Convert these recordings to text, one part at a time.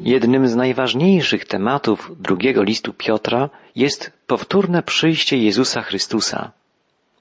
Jednym z najważniejszych tematów drugiego listu Piotra jest powtórne przyjście Jezusa Chrystusa.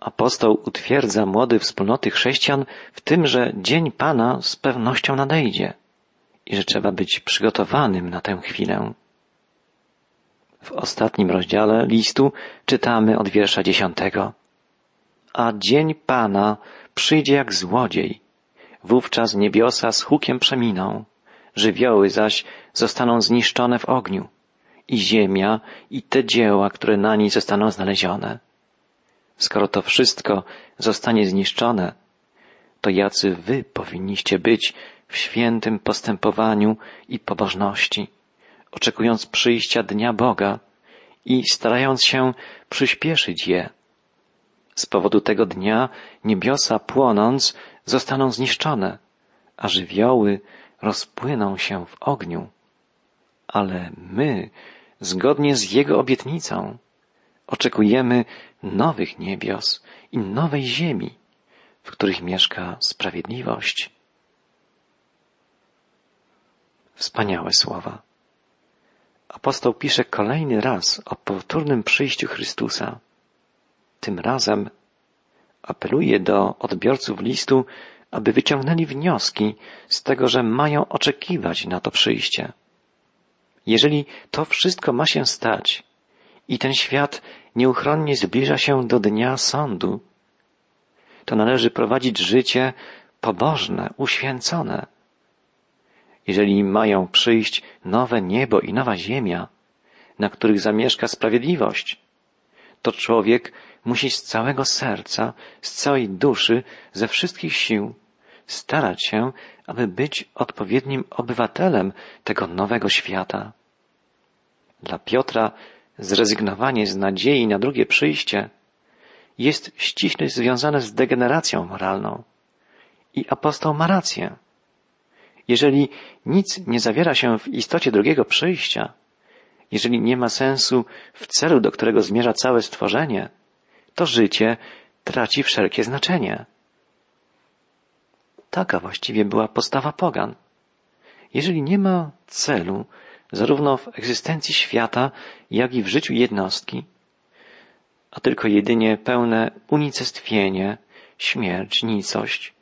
Apostoł utwierdza młode wspólnoty chrześcijan w tym, że dzień Pana z pewnością nadejdzie i że trzeba być przygotowanym na tę chwilę. W ostatnim rozdziale listu czytamy od wiersza dziesiątego. A dzień Pana przyjdzie jak złodziej. Wówczas niebiosa z hukiem przeminą, żywioły zaś zostaną zniszczone w ogniu i ziemia i te dzieła, które na niej zostaną znalezione. Skoro to wszystko zostanie zniszczone, to jacy wy powinniście być w świętym postępowaniu i pobożności, oczekując przyjścia dnia Boga i starając się przyspieszyć je. Z powodu tego dnia niebiosa płonąc zostaną zniszczone, a żywioły rozpłyną się w ogniu. Ale my, zgodnie z Jego obietnicą, oczekujemy nowych niebios i nowej ziemi, w których mieszka sprawiedliwość. Wspaniałe słowa. Apostoł pisze kolejny raz o powtórnym przyjściu Chrystusa. Tym razem apeluje do odbiorców listu, aby wyciągnęli wnioski z tego, że mają oczekiwać na to przyjście. Jeżeli to wszystko ma się stać i ten świat nieuchronnie zbliża się do dnia sądu, to należy prowadzić życie pobożne, uświęcone. Jeżeli mają przyjść nowe niebo i nowa ziemia, na których zamieszka sprawiedliwość, to człowiek musi z całego serca, z całej duszy, ze wszystkich sił starać się, aby być odpowiednim obywatelem tego nowego świata. Dla Piotra zrezygnowanie z nadziei na drugie przyjście jest ściśle związane z degeneracją moralną. I apostoł ma rację. Jeżeli nic nie zawiera się w istocie drugiego przyjścia, jeżeli nie ma sensu w celu, do którego zmierza całe stworzenie, to życie traci wszelkie znaczenie. Taka właściwie była postawa pogan. Jeżeli nie ma celu, zarówno w egzystencji świata, jak i w życiu jednostki, a tylko jedynie pełne unicestwienie, śmierć, nicość,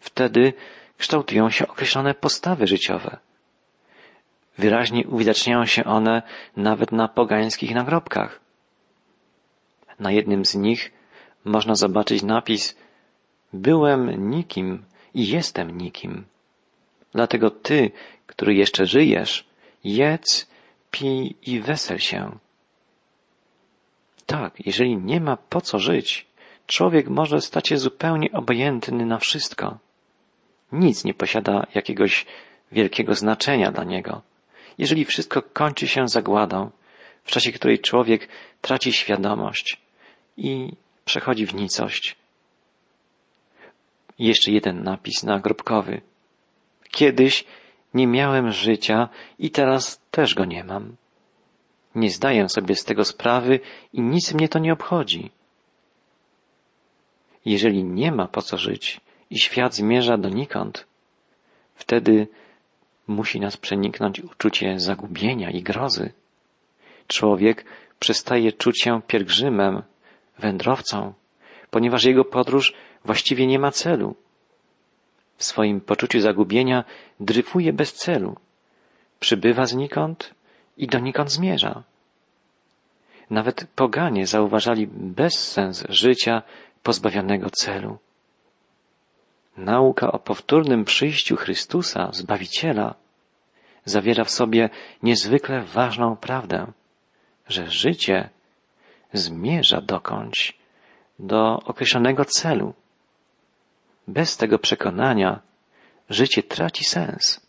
wtedy kształtują się określone postawy życiowe. Wyraźnie uwidaczniają się one nawet na pogańskich nagrobkach. Na jednym z nich można zobaczyć napis Byłem nikim i jestem nikim. Dlatego ty, który jeszcze żyjesz, jedz, pij i wesel się. Tak, jeżeli nie ma po co żyć, człowiek może stać się zupełnie obojętny na wszystko. Nic nie posiada jakiegoś wielkiego znaczenia dla niego. Jeżeli wszystko kończy się zagładą, w czasie której człowiek traci świadomość i przechodzi w nicość. Jeszcze jeden napis nagrobkowy. Kiedyś nie miałem życia i teraz też go nie mam. Nie zdaję sobie z tego sprawy i nic mnie to nie obchodzi. Jeżeli nie ma po co żyć i świat zmierza donikąd, wtedy musi nas przeniknąć uczucie zagubienia i grozy. Człowiek przestaje czuć się pielgrzymem, wędrowcą, ponieważ jego podróż właściwie nie ma celu. W swoim poczuciu zagubienia dryfuje bez celu, przybywa znikąd i donikąd zmierza. Nawet poganie zauważali bezsens życia pozbawionego celu. Nauka o powtórnym przyjściu Chrystusa, Zbawiciela, zawiera w sobie niezwykle ważną prawdę, że życie zmierza dokądś, do określonego celu. Bez tego przekonania życie traci sens.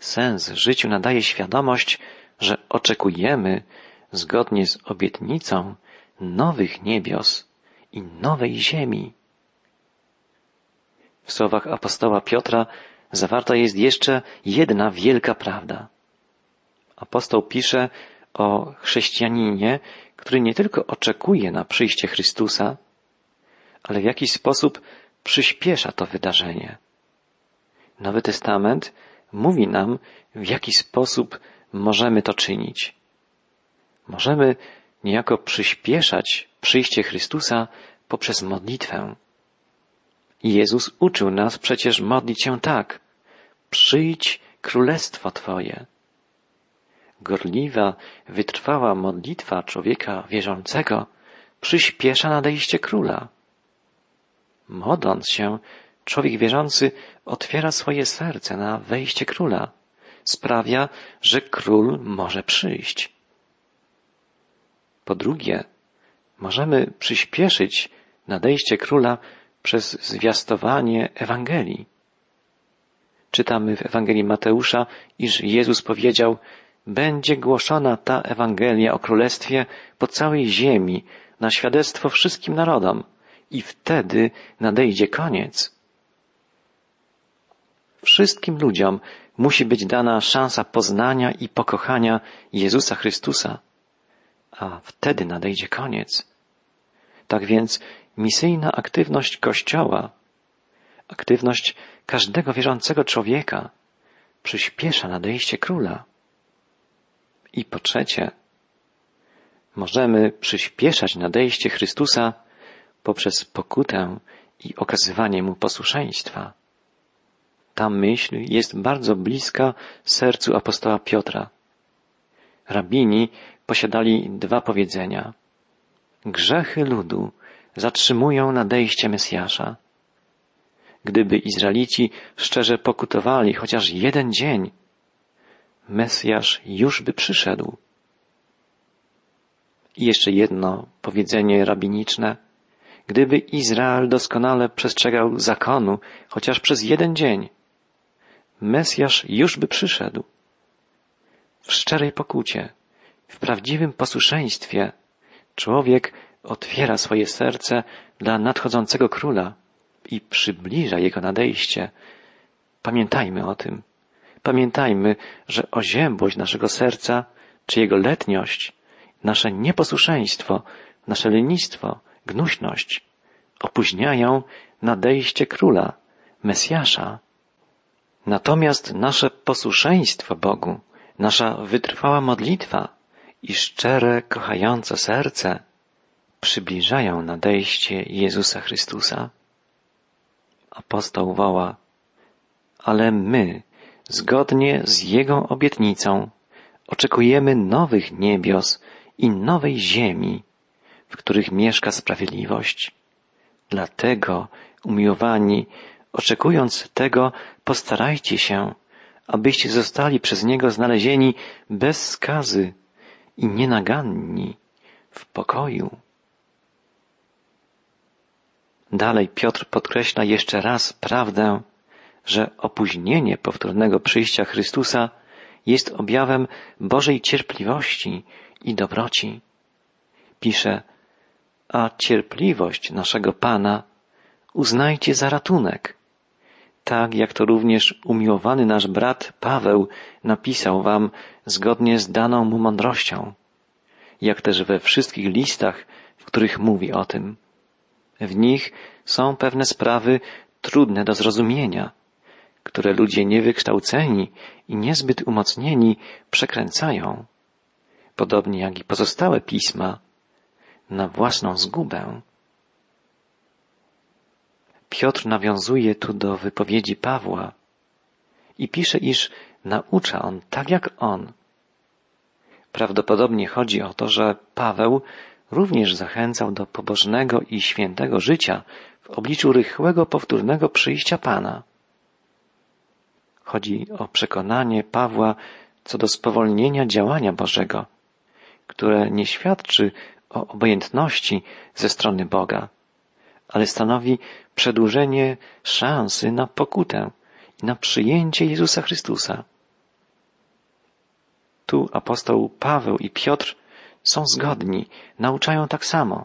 Sens życiu nadaje świadomość, że oczekujemy, zgodnie z obietnicą, nowych niebios i nowej ziemi. W słowach apostoła Piotra zawarta jest jeszcze jedna wielka prawda. Apostoł pisze o chrześcijaninie, który nie tylko oczekuje na przyjście Chrystusa, ale w jakiś sposób przyspiesza to wydarzenie. Nowy Testament mówi nam, w jaki sposób możemy to czynić. Możemy niejako przyspieszać przyjście Chrystusa poprzez modlitwę. Jezus uczył nas przecież modlić się tak. Przyjdź królestwo Twoje. Gorliwa, wytrwała modlitwa człowieka wierzącego przyspiesza nadejście króla. Modląc się, człowiek wierzący otwiera swoje serce na wejście króla. Sprawia, że król może przyjść. Po drugie, możemy przyspieszyć nadejście króla przez zwiastowanie Ewangelii. Czytamy w Ewangelii Mateusza, iż Jezus powiedział, będzie głoszona ta Ewangelia o Królestwie po całej ziemi na świadectwo wszystkim narodom i wtedy nadejdzie koniec. Wszystkim ludziom musi być dana szansa poznania i pokochania Jezusa Chrystusa, a wtedy nadejdzie koniec. Tak więc misyjna aktywność Kościoła, aktywność każdego wierzącego człowieka przyspiesza nadejście króla. I po trzecie, możemy przyspieszać nadejście Chrystusa poprzez pokutę i okazywanie Mu posłuszeństwa. Ta myśl jest bardzo bliska sercu apostoła Piotra. Rabini posiadali dwa powiedzenia. Grzechy ludu zatrzymują nadejście Mesjasza. Gdyby Izraelici szczerze pokutowali chociaż jeden dzień, Mesjasz już by przyszedł. I jeszcze jedno powiedzenie rabiniczne. Gdyby Izrael doskonale przestrzegał zakonu, chociaż przez jeden dzień, Mesjasz już by przyszedł. W szczerej pokucie, w prawdziwym posłuszeństwie, człowiek otwiera swoje serce dla nadchodzącego króla i przybliża jego nadejście. Pamiętajmy o tym. Pamiętajmy, że oziębłość naszego serca, czy jego letniość, nasze nieposłuszeństwo, nasze lenistwo, gnuśność opóźniają nadejście króla, Mesjasza. Natomiast nasze posłuszeństwo Bogu, nasza wytrwała modlitwa i szczere, kochające serce przybliżają nadejście Jezusa Chrystusa. Apostoł woła, ale my, zgodnie z Jego obietnicą, oczekujemy nowych niebios i nowej ziemi, w których mieszka sprawiedliwość. Dlatego, umiłowani, oczekując tego, postarajcie się, abyście zostali przez Niego znalezieni bez skazy i nienaganni w pokoju. Dalej Piotr podkreśla jeszcze raz prawdę, że opóźnienie powtórnego przyjścia Chrystusa jest objawem Bożej cierpliwości i dobroci. Pisze, a cierpliwość naszego Pana uznajcie za ratunek. Tak jak to również umiłowany nasz brat Paweł napisał wam zgodnie z daną mu mądrością, jak też we wszystkich listach, w których mówi o tym. W nich są pewne sprawy trudne do zrozumienia, które ludzie niewykształceni i niezbyt umocnieni przekręcają, podobnie jak i pozostałe pisma, na własną zgubę. Piotr nawiązuje tu do wypowiedzi Pawła i pisze, iż naucza on tak jak on. Prawdopodobnie chodzi o to, że Paweł również zachęcał do pobożnego i świętego życia w obliczu rychłego, powtórnego przyjścia Pana. Chodzi o przekonanie Pawła co do spowolnienia działania Bożego, które nie świadczy o obojętności ze strony Boga, ale stanowi przedłużenie szansy na pokutę i na przyjęcie Jezusa Chrystusa. Tu apostoł Paweł i Piotr są zgodni, nauczają tak samo.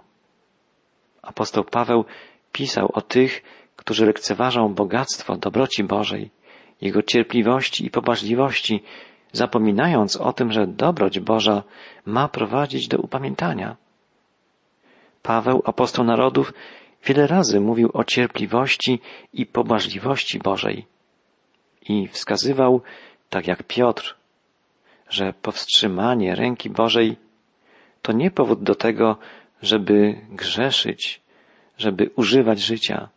Apostoł Paweł pisał o tych, którzy lekceważą bogactwo dobroci Bożej, Jego cierpliwości i pobażliwości, zapominając o tym, że dobroć Boża ma prowadzić do upamiętania. Paweł, apostoł narodów, wiele razy mówił o cierpliwości i pobażliwości Bożej. i wskazywał, tak jak Piotr, że powstrzymanie ręki Bożej to nie powód do tego, żeby grzeszyć, żeby używać życia,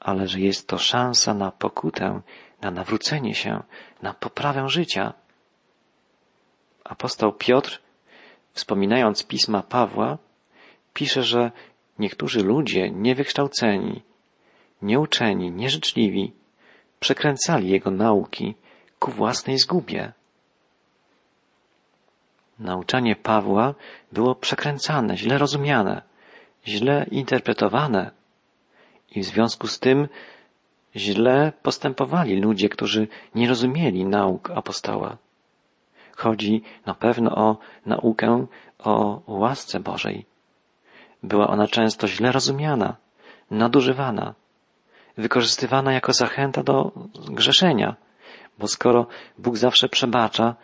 ale że jest to szansa na pokutę, na nawrócenie się, na poprawę życia. Apostoł Piotr, wspominając pisma Pawła, pisze, że niektórzy ludzie niewykształceni, nieuczeni, nieżyczliwi przekręcali jego nauki ku własnej zgubie. Nauczanie Pawła było przekręcane, źle rozumiane, źle interpretowane i w związku z tym źle postępowali ludzie, którzy nie rozumieli nauk apostoła. Chodzi na pewno o naukę o łasce Bożej. Była ona często źle rozumiana, nadużywana, wykorzystywana jako zachęta do grzeszenia, bo skoro Bóg zawsze przebacza,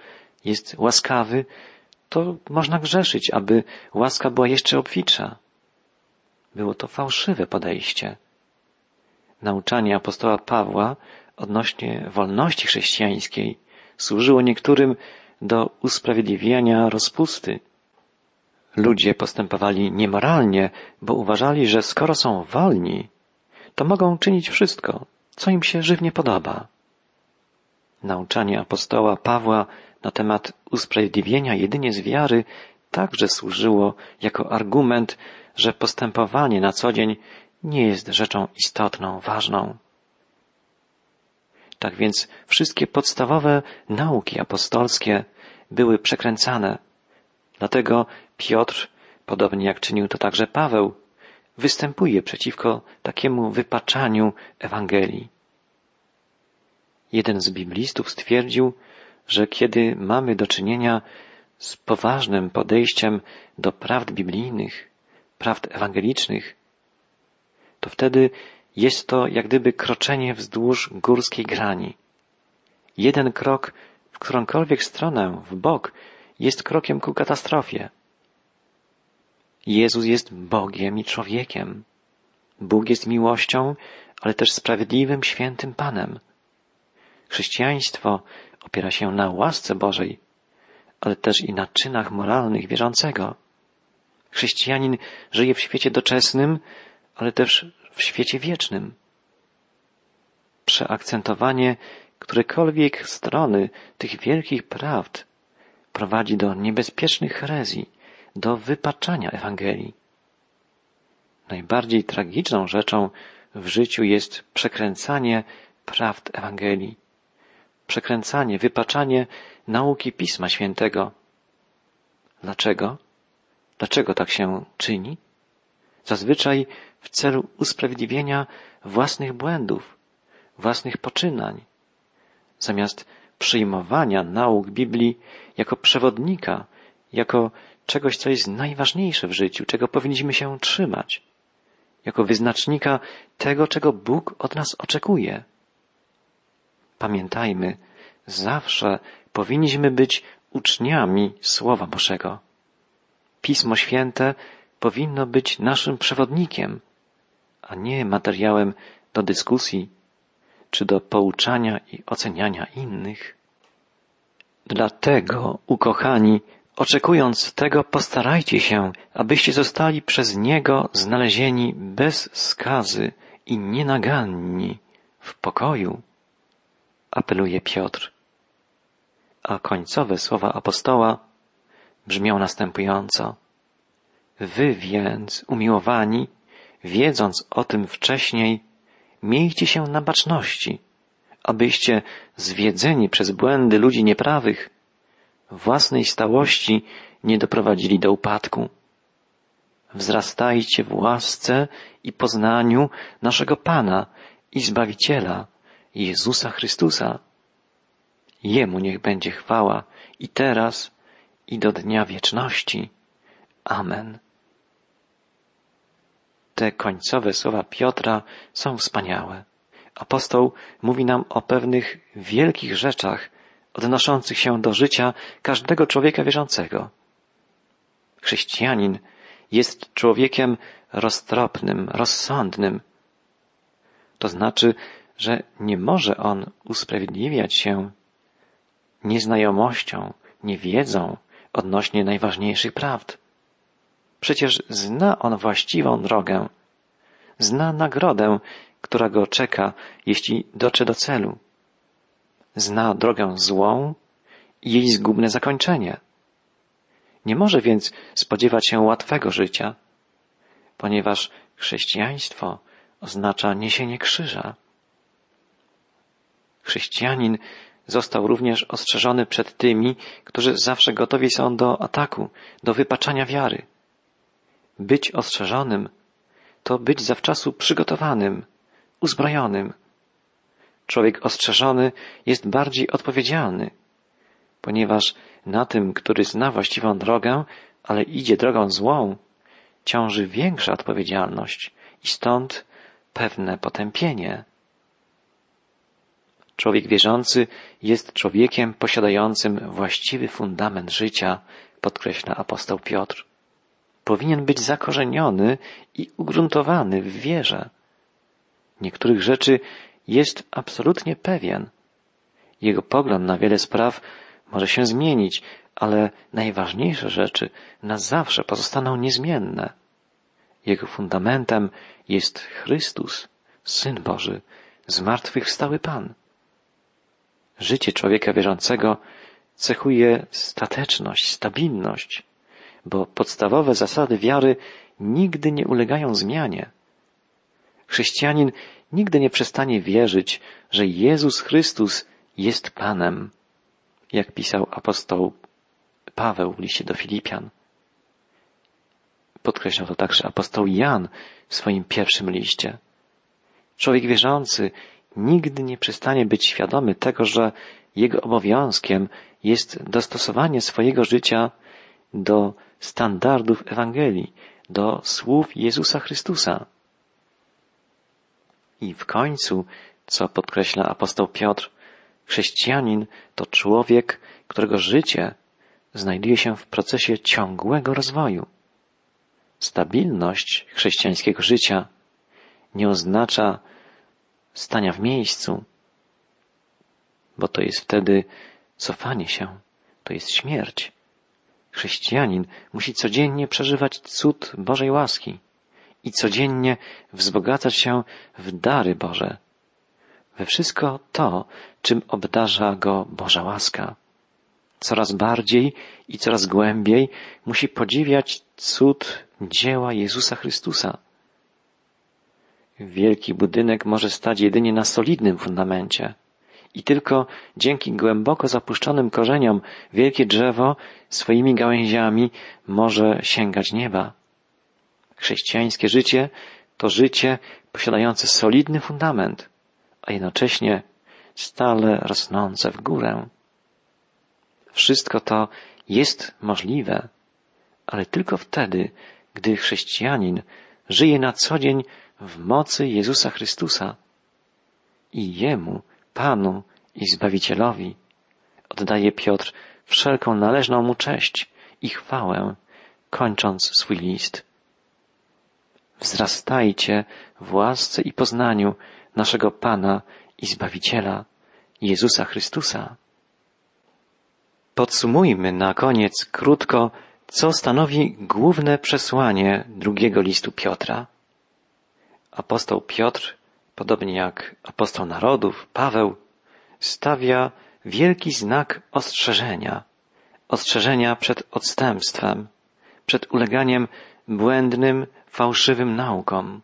jest łaskawy, to można grzeszyć, aby łaska była jeszcze obfitsza. Było to fałszywe podejście. Nauczanie apostoła Pawła odnośnie wolności chrześcijańskiej służyło niektórym do usprawiedliwiania rozpusty. Ludzie postępowali niemoralnie, bo uważali, że skoro są wolni, to mogą czynić wszystko, co im się żywnie podoba. Nauczanie apostoła Pawła na temat usprawiedliwienia jedynie z wiary także służyło jako argument, że postępowanie na co dzień nie jest rzeczą istotną, ważną. Tak więc wszystkie podstawowe nauki apostolskie były przekręcane. Dlatego Piotr, podobnie jak czynił to także Paweł, występuje przeciwko takiemu wypaczaniu Ewangelii. Jeden z biblistów stwierdził, że kiedy mamy do czynienia z poważnym podejściem do prawd biblijnych, prawd ewangelicznych, to wtedy jest to jak gdyby kroczenie wzdłuż górskiej grani. Jeden krok w którąkolwiek stronę, w bok, jest krokiem ku katastrofie. Jezus jest Bogiem i człowiekiem. Bóg jest miłością, ale też sprawiedliwym, świętym Panem. Chrześcijaństwo opiera się na łasce Bożej, ale też i na czynach moralnych wierzącego. Chrześcijanin żyje w świecie doczesnym, ale też w świecie wiecznym. Przeakcentowanie którekolwiek strony tych wielkich prawd prowadzi do niebezpiecznych herezji, do wypaczania Ewangelii. Najbardziej tragiczną rzeczą w życiu jest przekręcanie prawd Ewangelii przekręcanie, wypaczanie nauki Pisma Świętego. Dlaczego? Dlaczego tak się czyni? Zazwyczaj w celu usprawiedliwienia własnych błędów, własnych poczynań, zamiast przyjmowania nauk Biblii jako przewodnika, jako czegoś, co jest najważniejsze w życiu, czego powinniśmy się trzymać, jako wyznacznika tego, czego Bóg od nas oczekuje. Pamiętajmy, zawsze powinniśmy być uczniami Słowa Bożego. Pismo Święte powinno być naszym przewodnikiem, a nie materiałem do dyskusji czy do pouczania i oceniania innych. Dlatego, ukochani, oczekując tego, postarajcie się, abyście zostali przez Niego znalezieni bez skazy i nienaganni w pokoju apeluje Piotr. A końcowe słowa apostoła brzmią następująco. Wy więc, umiłowani, wiedząc o tym wcześniej, miejcie się na baczności, abyście zwiedzeni przez błędy ludzi nieprawych, własnej stałości nie doprowadzili do upadku. Wzrastajcie w łasce i poznaniu naszego Pana i Zbawiciela, Jezusa Chrystusa. Jemu niech będzie chwała i teraz, i do dnia wieczności. Amen. Te końcowe słowa Piotra są wspaniałe. Apostoł mówi nam o pewnych wielkich rzeczach odnoszących się do życia każdego człowieka wierzącego. Chrześcijanin jest człowiekiem roztropnym, rozsądnym. To znaczy, że nie może on usprawiedliwiać się nieznajomością, niewiedzą odnośnie najważniejszych prawd. Przecież zna on właściwą drogę, zna nagrodę, która go czeka, jeśli dotrze do celu. Zna drogę złą i jej zgubne zakończenie. Nie może więc spodziewać się łatwego życia, ponieważ chrześcijaństwo oznacza niesienie krzyża. Chrześcijanin został również ostrzeżony przed tymi, którzy zawsze gotowi są do ataku, do wypaczania wiary. Być ostrzeżonym to być zawczasu przygotowanym, uzbrojonym. Człowiek ostrzeżony jest bardziej odpowiedzialny, ponieważ na tym, który zna właściwą drogę, ale idzie drogą złą, ciąży większa odpowiedzialność i stąd pewne potępienie. Człowiek wierzący jest człowiekiem posiadającym właściwy fundament życia, podkreśla apostoł Piotr. Powinien być zakorzeniony i ugruntowany w wierze. Niektórych rzeczy jest absolutnie pewien. Jego pogląd na wiele spraw może się zmienić, ale najważniejsze rzeczy na zawsze pozostaną niezmienne. Jego fundamentem jest Chrystus, Syn Boży, zmartwychwstały Pan. Życie człowieka wierzącego cechuje stateczność, stabilność, bo podstawowe zasady wiary nigdy nie ulegają zmianie. Chrześcijanin nigdy nie przestanie wierzyć, że Jezus Chrystus jest Panem, jak pisał apostoł Paweł w liście do Filipian. Podkreślał to także apostoł Jan w swoim pierwszym liście. Człowiek wierzący nigdy nie przestanie być świadomy tego, że jego obowiązkiem jest dostosowanie swojego życia do standardów Ewangelii, do słów Jezusa Chrystusa. I w końcu, co podkreśla apostoł Piotr, chrześcijanin to człowiek, którego życie znajduje się w procesie ciągłego rozwoju. Stabilność chrześcijańskiego życia nie oznacza stania w miejscu, bo to jest wtedy cofanie się, to jest śmierć. Chrześcijanin musi codziennie przeżywać cud Bożej łaski i codziennie wzbogacać się w dary Boże, we wszystko to, czym obdarza go Boża łaska. Coraz bardziej i coraz głębiej musi podziwiać cud dzieła Jezusa Chrystusa. Wielki budynek może stać jedynie na solidnym fundamencie. I tylko dzięki głęboko zapuszczonym korzeniom wielkie drzewo swoimi gałęziami może sięgać nieba. Chrześcijańskie życie to życie posiadające solidny fundament, a jednocześnie stale rosnące w górę. Wszystko to jest możliwe, ale tylko wtedy, gdy chrześcijanin żyje na co dzień w mocy Jezusa Chrystusa i Jemu, Panu i Zbawicielowi, oddaje Piotr wszelką należną mu cześć i chwałę, kończąc swój list. Wzrastajcie w łasce i poznaniu naszego Pana i Zbawiciela, Jezusa Chrystusa. Podsumujmy na koniec krótko, co stanowi główne przesłanie drugiego listu Piotra. Apostoł Piotr, podobnie jak apostoł narodów, Paweł, stawia wielki znak ostrzeżenia, ostrzeżenia przed odstępstwem, przed uleganiem błędnym, fałszywym naukom.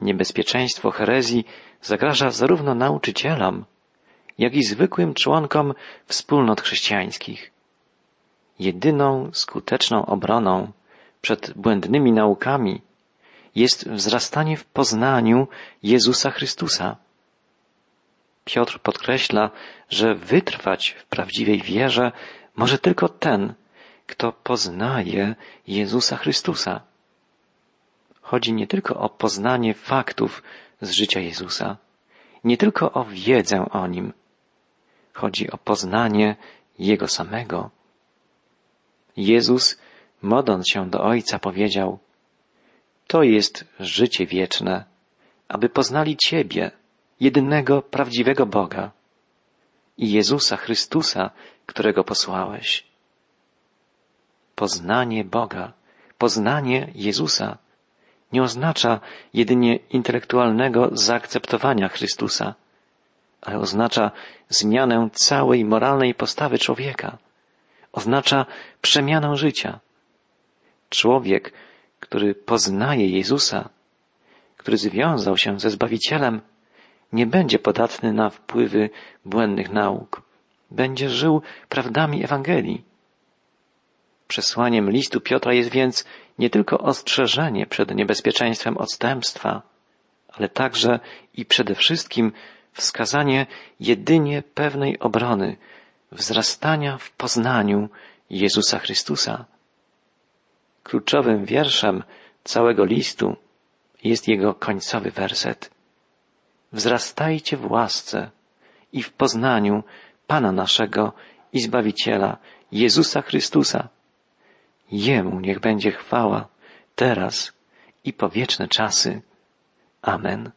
Niebezpieczeństwo herezji zagraża zarówno nauczycielom, jak i zwykłym członkom wspólnot chrześcijańskich. Jedyną skuteczną obroną przed błędnymi naukami jest wzrastanie w poznaniu Jezusa Chrystusa. Piotr podkreśla, że wytrwać w prawdziwej wierze może tylko ten, kto poznaje Jezusa Chrystusa. Chodzi nie tylko o poznanie faktów z życia Jezusa, nie tylko o wiedzę o Nim. Chodzi o poznanie Jego samego. Jezus, modląc się do Ojca, powiedział, to jest życie wieczne, aby poznali Ciebie, jedynego prawdziwego Boga i Jezusa Chrystusa, którego posłałeś. Poznanie Boga, poznanie Jezusa nie oznacza jedynie intelektualnego zaakceptowania Chrystusa, ale oznacza zmianę całej moralnej postawy człowieka. Oznacza przemianę życia. Człowiek, który poznaje Jezusa, który związał się ze Zbawicielem, nie będzie podatny na wpływy błędnych nauk. Będzie żył prawdami Ewangelii. Przesłaniem listu Piotra jest więc nie tylko ostrzeżenie przed niebezpieczeństwem odstępstwa, ale także i przede wszystkim wskazanie jedynie pewnej obrony, wzrastania w poznaniu Jezusa Chrystusa. Kluczowym wierszem całego listu jest jego końcowy werset. Wzrastajcie w łasce i w poznaniu Pana naszego i Zbawiciela, Jezusa Chrystusa. Jemu niech będzie chwała teraz i po wieczne czasy. Amen.